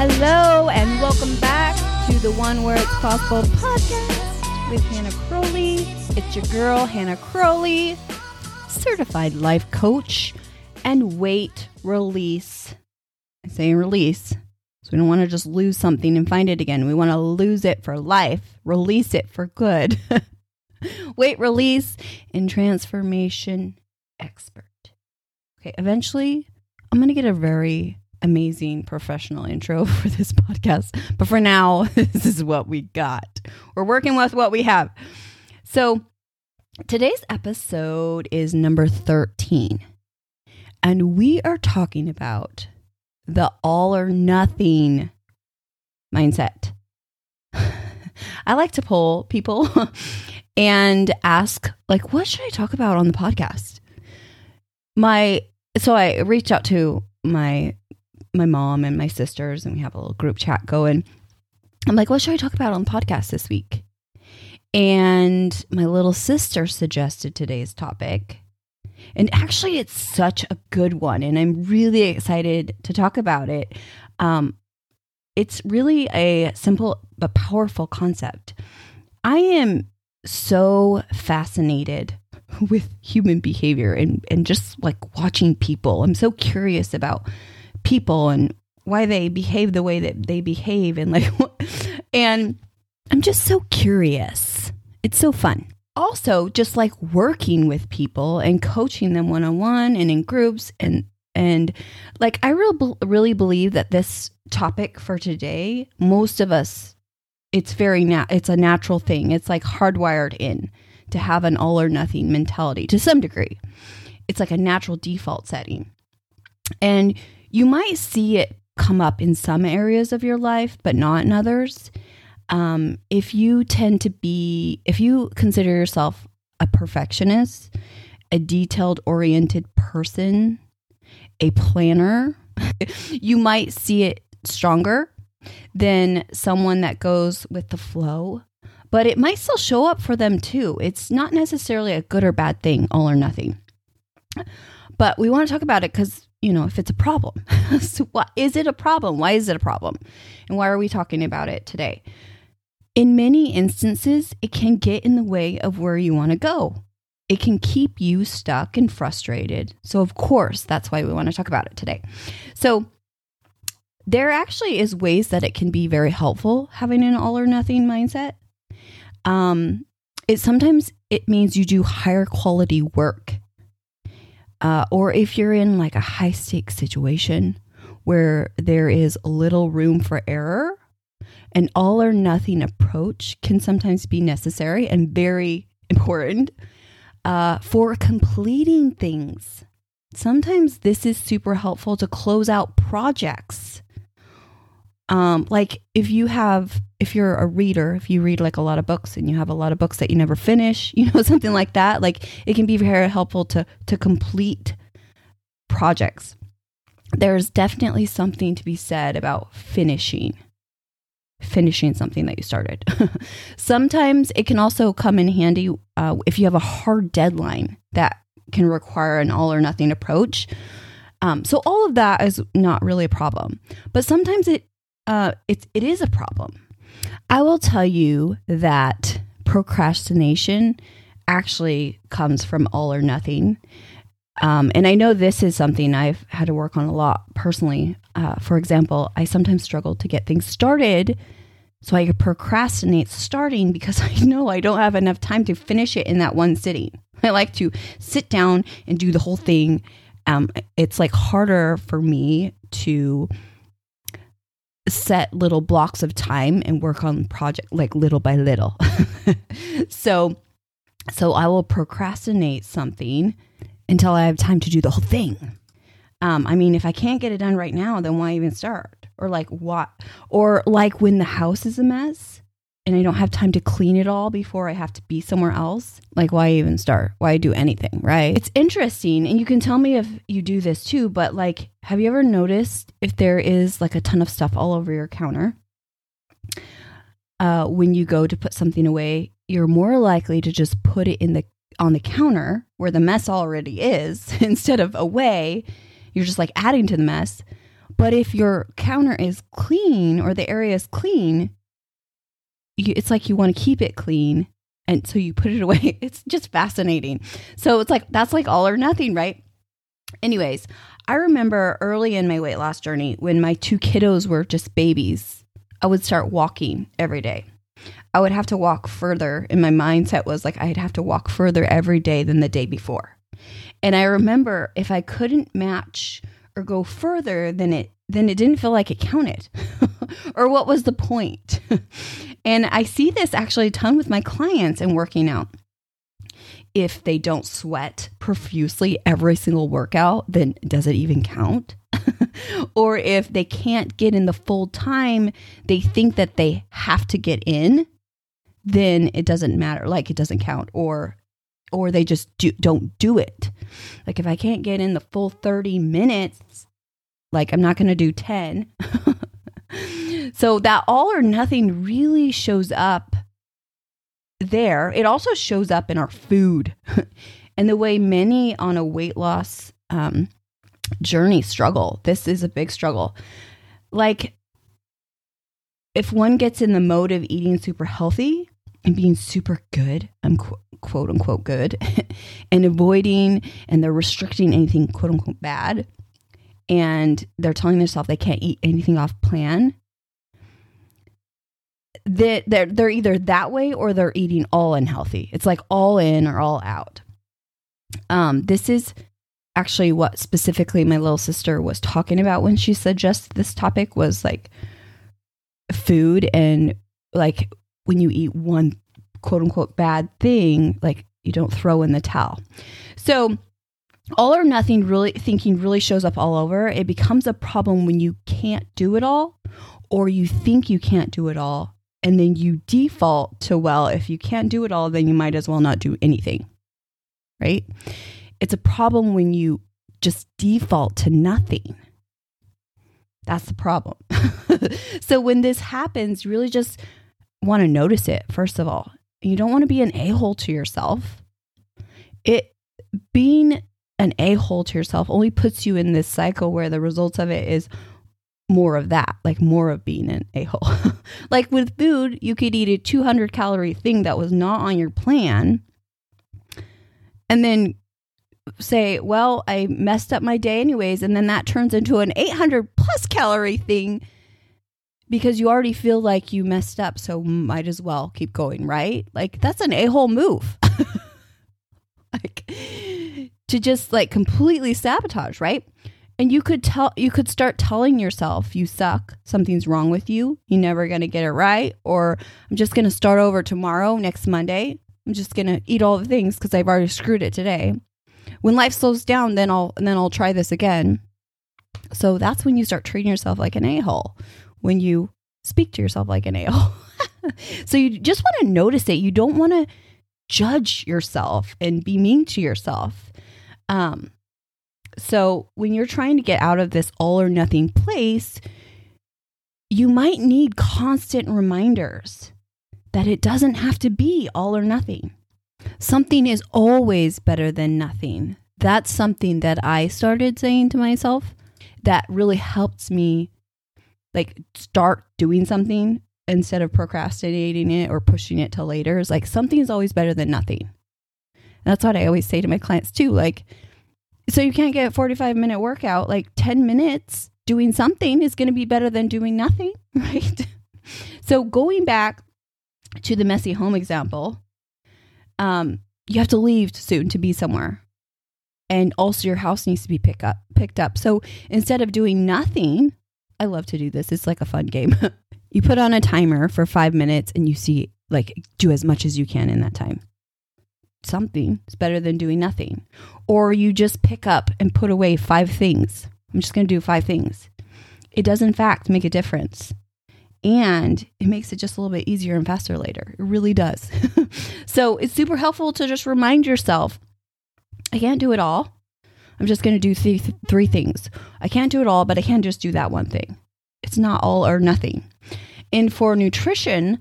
Hello, and welcome back to the One It's Possible podcast with Hannah Crowley. It's your girl, Hannah Crowley, certified life coach and weight release. I'm saying release. So we don't want to just lose something and find it again. We want to lose it for life, release it for good. weight release and transformation expert. Okay, eventually I'm going to get a very amazing professional intro for this podcast. But for now, this is what we got. We're working with what we have. So today's episode is number 13. And we are talking about the all or nothing mindset. I like to poll people and ask, like, what should I talk about on the podcast? My so I reached out to my my mom and my sisters, and we have a little group chat going. I'm like, what should I talk about on the podcast this week? And my little sister suggested today's topic. And actually, it's such a good one. And I'm really excited to talk about it. Um, it's really a simple but powerful concept. I am so fascinated with human behavior and, and just like watching people. I'm so curious about people and why they behave the way that they behave and like and I'm just so curious. It's so fun. Also, just like working with people and coaching them one on one and in groups and and like I really really believe that this topic for today, most of us it's very nat- it's a natural thing. It's like hardwired in to have an all or nothing mentality to some degree. It's like a natural default setting. And you might see it come up in some areas of your life, but not in others. Um, if you tend to be, if you consider yourself a perfectionist, a detailed oriented person, a planner, you might see it stronger than someone that goes with the flow. But it might still show up for them too. It's not necessarily a good or bad thing, all or nothing. But we want to talk about it because you know, if it's a problem. so what is it a problem? Why is it a problem? And why are we talking about it today? In many instances, it can get in the way of where you want to go. It can keep you stuck and frustrated. So, of course, that's why we want to talk about it today. So, there actually is ways that it can be very helpful having an all or nothing mindset. Um, it sometimes it means you do higher quality work uh, or if you're in like a high stakes situation where there is little room for error, an all or nothing approach can sometimes be necessary and very important uh, for completing things. Sometimes this is super helpful to close out projects um, like if you have if you're a reader if you read like a lot of books and you have a lot of books that you never finish you know something like that like it can be very helpful to to complete projects. There's definitely something to be said about finishing finishing something that you started. Sometimes it can also come in handy uh, if you have a hard deadline that can require an all or nothing approach. Um, so all of that is not really a problem. But sometimes it uh, it, it is a problem. I will tell you that procrastination actually comes from all or nothing. Um, and I know this is something I've had to work on a lot personally. Uh, for example, I sometimes struggle to get things started. So I procrastinate starting because I know I don't have enough time to finish it in that one sitting. I like to sit down and do the whole thing. Um, it's like harder for me to set little blocks of time and work on project like little by little. so so I will procrastinate something until I have time to do the whole thing. Um, I mean, if I can't get it done right now, then why even start? Or like what? Or like when the house is a mess, and I don't have time to clean it all before I have to be somewhere else, like why even start? Why do anything, right? It's interesting. And you can tell me if you do this too, but like, have you ever noticed if there is like a ton of stuff all over your counter? Uh, when you go to put something away, you're more likely to just put it in the on the counter where the mess already is instead of away. You're just like adding to the mess. But if your counter is clean or the area is clean, you, it's like you want to keep it clean. And so you put it away. It's just fascinating. So it's like, that's like all or nothing, right? Anyways, I remember early in my weight loss journey when my two kiddos were just babies, I would start walking every day. I would have to walk further, and my mindset was like I'd have to walk further every day than the day before. And I remember if I couldn't match or go further than it, then it didn't feel like it counted. or what was the point? and I see this actually a ton with my clients and working out. If they don't sweat profusely every single workout, then does it even count? or if they can't get in the full time they think that they have to get in, then it doesn't matter. Like it doesn't count. Or or they just do, don't do it. Like if I can't get in the full 30 minutes, like I'm not going to do 10. so that all or nothing really shows up there. It also shows up in our food and the way many on a weight loss um, journey struggle. This is a big struggle. Like if one gets in the mode of eating super healthy and being super good, I'm quote unquote good, and avoiding and they're restricting anything quote unquote bad, and they're telling themselves they can't eat anything off plan, that they're, they're either that way or they're eating all unhealthy. It's like all in or all out. Um, this is actually what specifically my little sister was talking about when she suggested this topic was like food and like when you eat one quote unquote bad thing, like you don't throw in the towel. So all or nothing really thinking really shows up all over. It becomes a problem when you can't do it all or you think you can't do it all and then you default to well, if you can't do it all then you might as well not do anything. Right? It's a problem when you just default to nothing. That's the problem. so when this happens, really just want to notice it first of all. You don't want to be an a-hole to yourself. It being an a-hole to yourself only puts you in this cycle where the results of it is more of that, like more of being an a-hole. like with food, you could eat a 200 calorie thing that was not on your plan and then say, well, I messed up my day anyways. And then that turns into an 800 plus calorie thing because you already feel like you messed up. So might as well keep going, right? Like that's an a hole move. like to just like completely sabotage, right? And you could tell, you could start telling yourself you suck, something's wrong with you, you're never going to get it right, or I'm just going to start over tomorrow, next Monday. I'm just going to eat all the things because I've already screwed it today when life slows down, then I'll then I'll try this again. So that's when you start treating yourself like an a-hole. When you speak to yourself like an a-hole. so you just want to notice it. You don't want to judge yourself and be mean to yourself. Um so when you're trying to get out of this all or nothing place, you might need constant reminders that it doesn't have to be all or nothing. Something is always better than nothing. That's something that I started saying to myself that really helps me like start doing something instead of procrastinating it or pushing it to later. Is like something is always better than nothing. And that's what I always say to my clients too. Like, so you can't get a 45 minute workout, like 10 minutes doing something is going to be better than doing nothing, right? so going back to the messy home example, um, you have to leave soon to be somewhere. And also your house needs to be pick up, picked up. So instead of doing nothing, I love to do this. It's like a fun game. you put on a timer for five minutes and you see, like, do as much as you can in that time. Something is better than doing nothing. Or you just pick up and put away five things. I'm just going to do five things. It does, in fact, make a difference and it makes it just a little bit easier and faster later. It really does. so it's super helpful to just remind yourself I can't do it all. I'm just going to do th- three things. I can't do it all, but I can just do that one thing. It's not all or nothing. And for nutrition,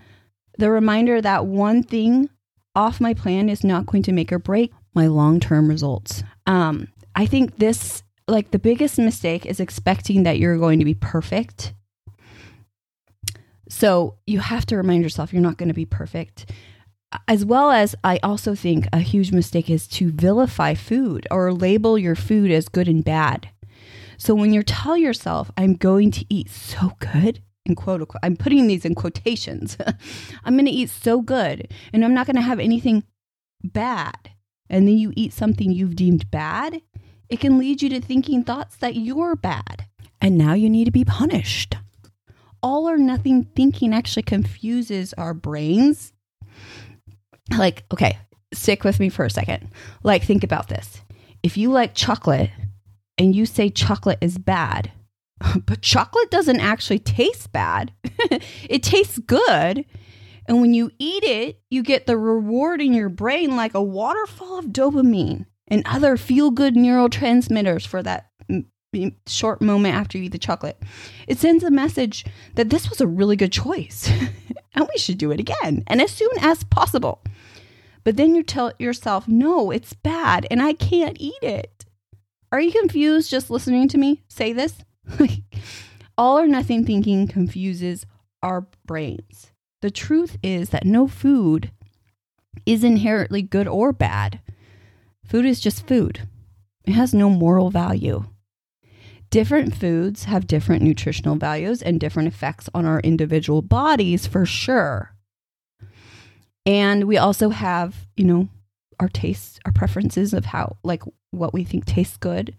the reminder that one thing off my plan is not going to make or break my long term results. Um, I think this like the biggest mistake is expecting that you're going to be perfect. So you have to remind yourself you're not going to be perfect. As well as, I also think a huge mistake is to vilify food or label your food as good and bad. So when you tell yourself, I'm going to eat so good, in quote I'm putting these in quotations, I'm going to eat so good and I'm not going to have anything bad. And then you eat something you've deemed bad, it can lead you to thinking thoughts that you're bad. And now you need to be punished. All or nothing thinking actually confuses our brains. Like, okay, stick with me for a second. Like, think about this. If you like chocolate and you say chocolate is bad, but chocolate doesn't actually taste bad, it tastes good. And when you eat it, you get the reward in your brain like a waterfall of dopamine and other feel good neurotransmitters for that short moment after you eat the chocolate. It sends a message that this was a really good choice and we should do it again and as soon as possible. But then you tell yourself, no, it's bad and I can't eat it. Are you confused just listening to me say this? All or nothing thinking confuses our brains. The truth is that no food is inherently good or bad. Food is just food, it has no moral value. Different foods have different nutritional values and different effects on our individual bodies for sure. And we also have, you know, our tastes, our preferences of how, like, what we think tastes good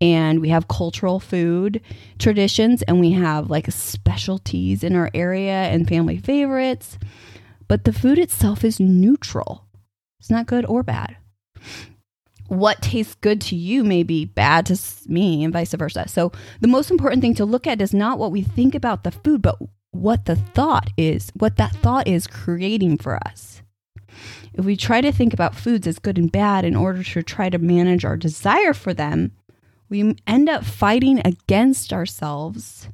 and we have cultural food traditions and we have like specialties in our area and family favorites. But the food itself is neutral. It's not good or bad. What tastes good to you may be bad to me and vice versa. So, the most important thing to look at is not what we think about the food, but what the thought is, what that thought is creating for us. If we try to think about foods as good and bad in order to try to manage our desire for them, we end up fighting against ourselves,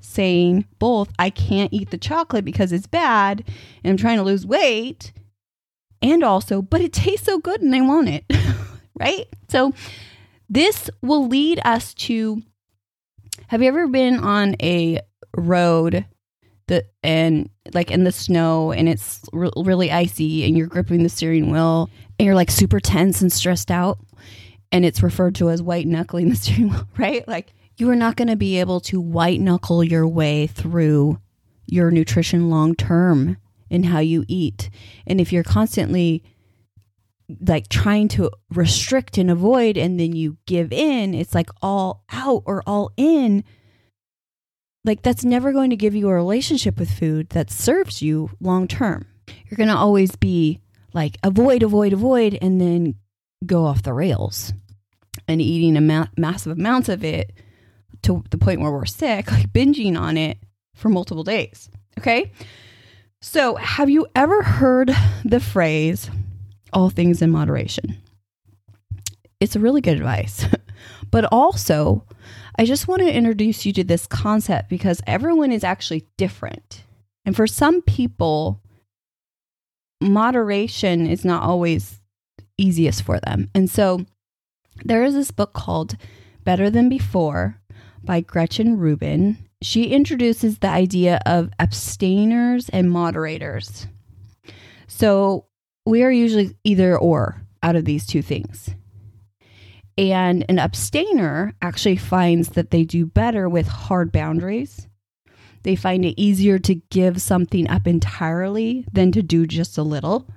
saying both, I can't eat the chocolate because it's bad and I'm trying to lose weight, and also, but it tastes so good and I want it, right? So, this will lead us to have you ever been on a road the and like in the snow and it's re- really icy and you're gripping the steering wheel and you're like super tense and stressed out and it's referred to as white knuckling the steering wheel, right? Like you are not going to be able to white knuckle your way through your nutrition long term in how you eat. And if you're constantly like trying to restrict and avoid and then you give in, it's like all out or all in. Like that's never going to give you a relationship with food that serves you long term. You're going to always be like avoid, avoid, avoid, and then go off the rails and eating a ma- massive amounts of it to the point where we're sick, like binging on it for multiple days. Okay. So, have you ever heard the phrase, all things in moderation? It's a really good advice. but also, I just want to introduce you to this concept because everyone is actually different. And for some people, moderation is not always easiest for them. And so there is this book called Better Than Before by Gretchen Rubin. She introduces the idea of abstainers and moderators. So we are usually either or out of these two things. And an abstainer actually finds that they do better with hard boundaries. They find it easier to give something up entirely than to do just a little.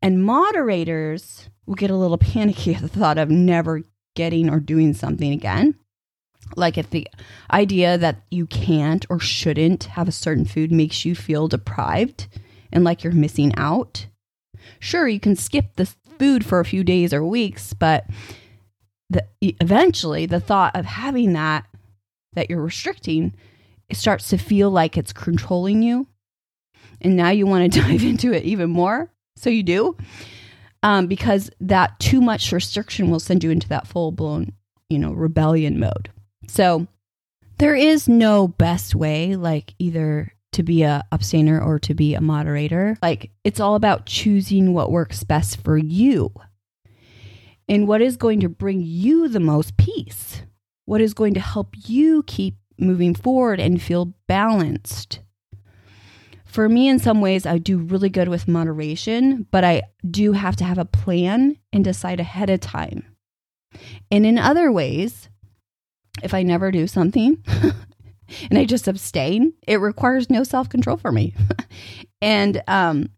And moderators will get a little panicky at the thought of never getting or doing something again. Like if the idea that you can't or shouldn't have a certain food makes you feel deprived and like you're missing out. Sure, you can skip the food for a few days or weeks, but the, eventually the thought of having that that you're restricting it starts to feel like it's controlling you. And now you want to dive into it even more. So you do. Um, because that too much restriction will send you into that full blown, you know, rebellion mode. So there is no best way, like either to be a abstainer or to be a moderator. Like it's all about choosing what works best for you. In what is going to bring you the most peace, what is going to help you keep moving forward and feel balanced. For me, in some ways, I do really good with moderation, but I do have to have a plan and decide ahead of time. And in other ways, if I never do something and I just abstain, it requires no self control for me. and um,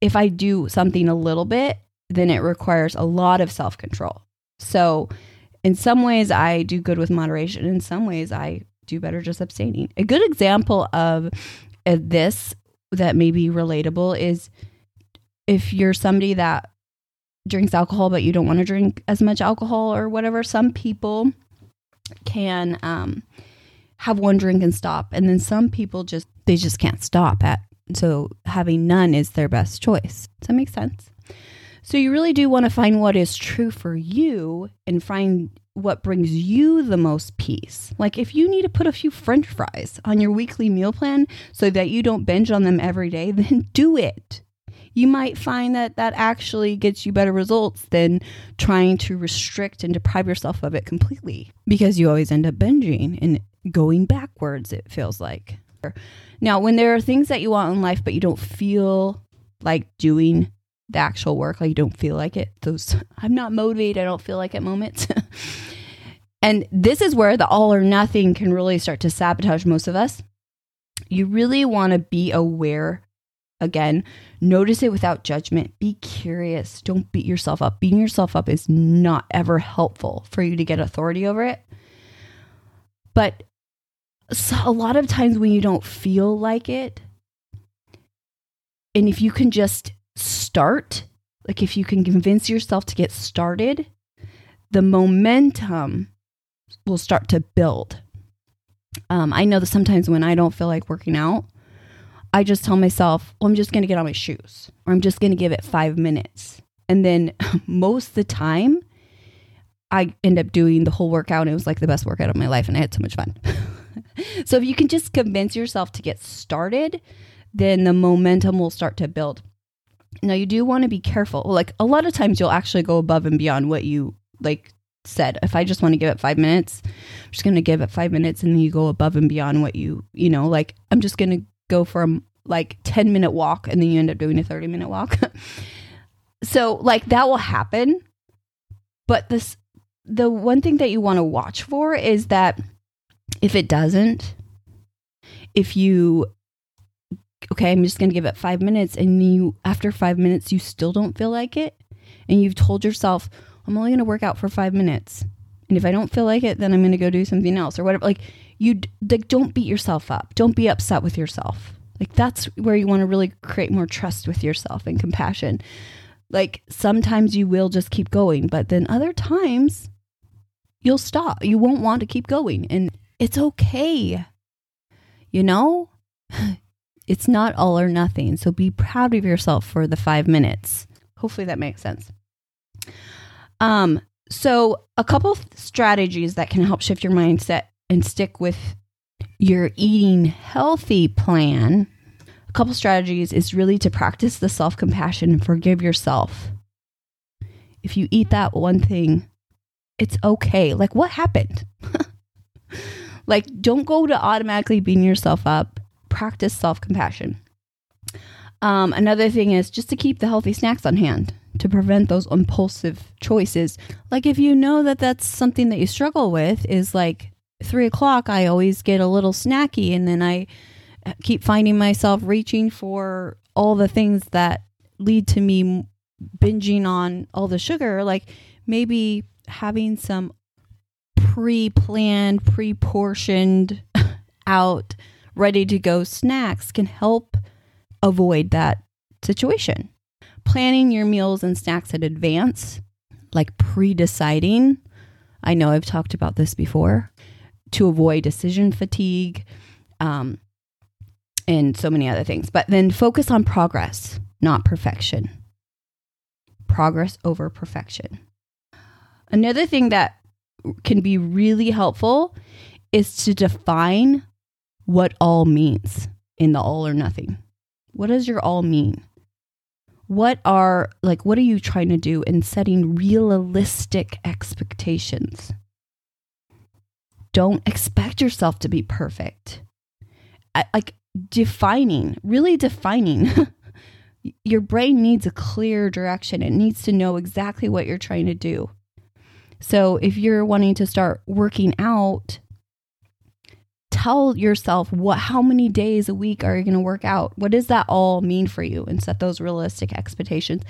if I do something a little bit, then it requires a lot of self control. So, in some ways, I do good with moderation. In some ways, I do better just abstaining. A good example of, this that may be relatable is if you're somebody that drinks alcohol, but you don't want to drink as much alcohol or whatever, some people can um, have one drink and stop. And then some people just, they just can't stop at. So having none is their best choice. Does that make sense? So you really do want to find what is true for you and find what brings you the most peace. Like if you need to put a few french fries on your weekly meal plan so that you don't binge on them every day, then do it. You might find that that actually gets you better results than trying to restrict and deprive yourself of it completely because you always end up binging and going backwards, it feels like. Now, when there are things that you want in life, but you don't feel like doing the actual work, like you don't feel like it. Those I'm not motivated, I don't feel like at moments. and this is where the all or nothing can really start to sabotage most of us. You really want to be aware again, notice it without judgment. Be curious. Don't beat yourself up. Beating yourself up is not ever helpful for you to get authority over it. But so a lot of times when you don't feel like it, and if you can just start, like if you can convince yourself to get started, the momentum will start to build. Um, I know that sometimes when I don't feel like working out, I just tell myself, well, I'm just going to get on my shoes or I'm just going to give it five minutes. And then most of the time, I end up doing the whole workout. And it was like the best workout of my life. And I had so much fun. so if you can just convince yourself to get started, then the momentum will start to build. Now you do want to be careful. Like a lot of times you'll actually go above and beyond what you like said. If I just want to give it 5 minutes, I'm just going to give it 5 minutes and then you go above and beyond what you, you know, like I'm just going to go for a like 10 minute walk and then you end up doing a 30 minute walk. so like that will happen. But this the one thing that you want to watch for is that if it doesn't, if you okay, I'm just going to give it five minutes. And you, after five minutes, you still don't feel like it. And you've told yourself, I'm only going to work out for five minutes. And if I don't feel like it, then I'm going to go do something else or whatever. Like, you like, don't beat yourself up. Don't be upset with yourself. Like, that's where you want to really create more trust with yourself and compassion. Like, sometimes you will just keep going, but then other times you'll stop. You won't want to keep going. And it's okay. You know? It's not all or nothing. So be proud of yourself for the five minutes. Hopefully that makes sense. Um, so a couple strategies that can help shift your mindset and stick with your eating healthy plan. A couple strategies is really to practice the self compassion and forgive yourself. If you eat that one thing, it's okay. Like, what happened? like, don't go to automatically beating yourself up practice self compassion. Um, another thing is just to keep the healthy snacks on hand to prevent those impulsive choices. Like if you know that that's something that you struggle with, is like three o'clock, I always get a little snacky, and then I keep finding myself reaching for all the things that lead to me binging on all the sugar. Like maybe having some pre planned, pre portioned out ready to go snacks can help avoid that situation. Planning your meals and snacks in advance, like pre deciding, I know I've talked about this before, to avoid decision fatigue um, and so many other things. But then focus on progress, not perfection. Progress over perfection. Another thing that can be really helpful is to define what all means in the all or nothing. What does your all mean? What are like what are you trying to do in setting realistic expectations? Don't expect yourself to be perfect. I, like defining, really defining. your brain needs a clear direction. It needs to know exactly what you're trying to do. So if you're wanting to start working out, tell yourself what how many days a week are you going to work out? What does that all mean for you and set those realistic expectations.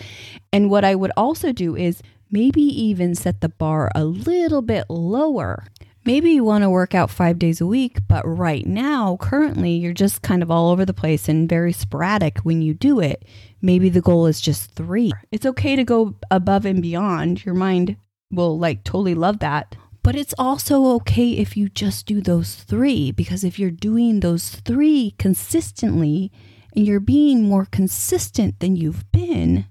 And what I would also do is maybe even set the bar a little bit lower. Maybe you want to work out 5 days a week, but right now currently you're just kind of all over the place and very sporadic when you do it. Maybe the goal is just 3. It's okay to go above and beyond. Your mind will like totally love that. But it's also okay if you just do those three, because if you're doing those three consistently and you're being more consistent than you've been,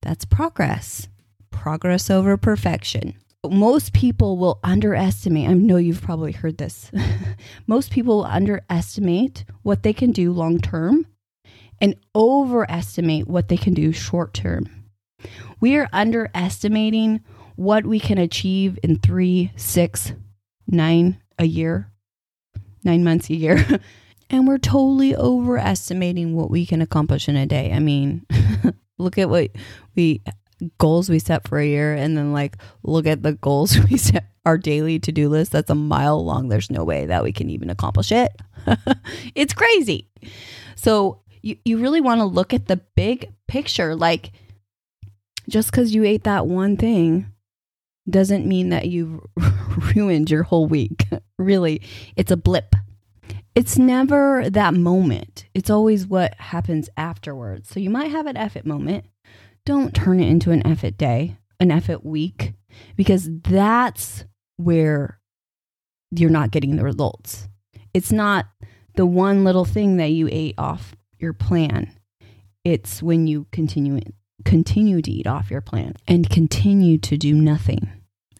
that's progress. Progress over perfection. Most people will underestimate, I know you've probably heard this. Most people will underestimate what they can do long term and overestimate what they can do short term. We are underestimating what we can achieve in three, six, nine a year, nine months a year. and we're totally overestimating what we can accomplish in a day. I mean, look at what we goals we set for a year and then like look at the goals we set our daily to-do list that's a mile long there's no way that we can even accomplish it it's crazy so you, you really want to look at the big picture like just because you ate that one thing doesn't mean that you've ruined your whole week. really, it's a blip. It's never that moment. It's always what happens afterwards. So you might have an effort moment. Don't turn it into an effort day, an effort week, because that's where you're not getting the results. It's not the one little thing that you ate off your plan. It's when you continue continue to eat off your plan and continue to do nothing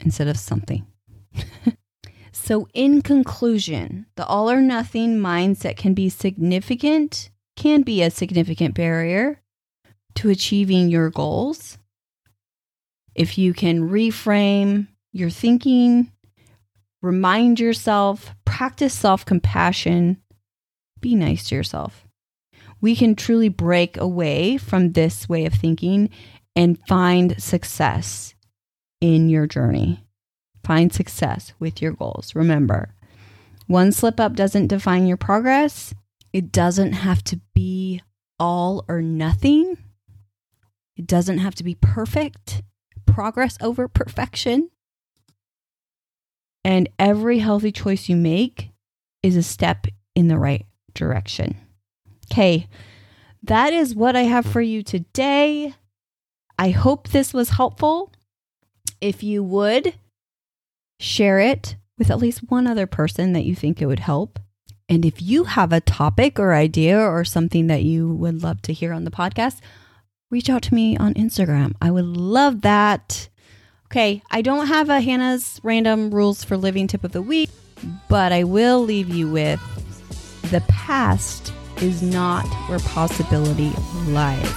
instead of something. so, in conclusion, the all or nothing mindset can be significant, can be a significant barrier to achieving your goals. If you can reframe your thinking, remind yourself, practice self compassion, be nice to yourself we can truly break away from this way of thinking and find success in your journey. Find success with your goals. Remember, one slip up doesn't define your progress. It doesn't have to be all or nothing. It doesn't have to be perfect. Progress over perfection. And every healthy choice you make is a step in the right direction. Okay, that is what I have for you today. I hope this was helpful. If you would, share it with at least one other person that you think it would help. And if you have a topic or idea or something that you would love to hear on the podcast, reach out to me on Instagram. I would love that. Okay, I don't have a Hannah's random rules for living tip of the week, but I will leave you with the past is not where possibility lies.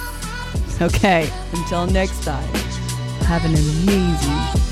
Okay, until next time, have an amazing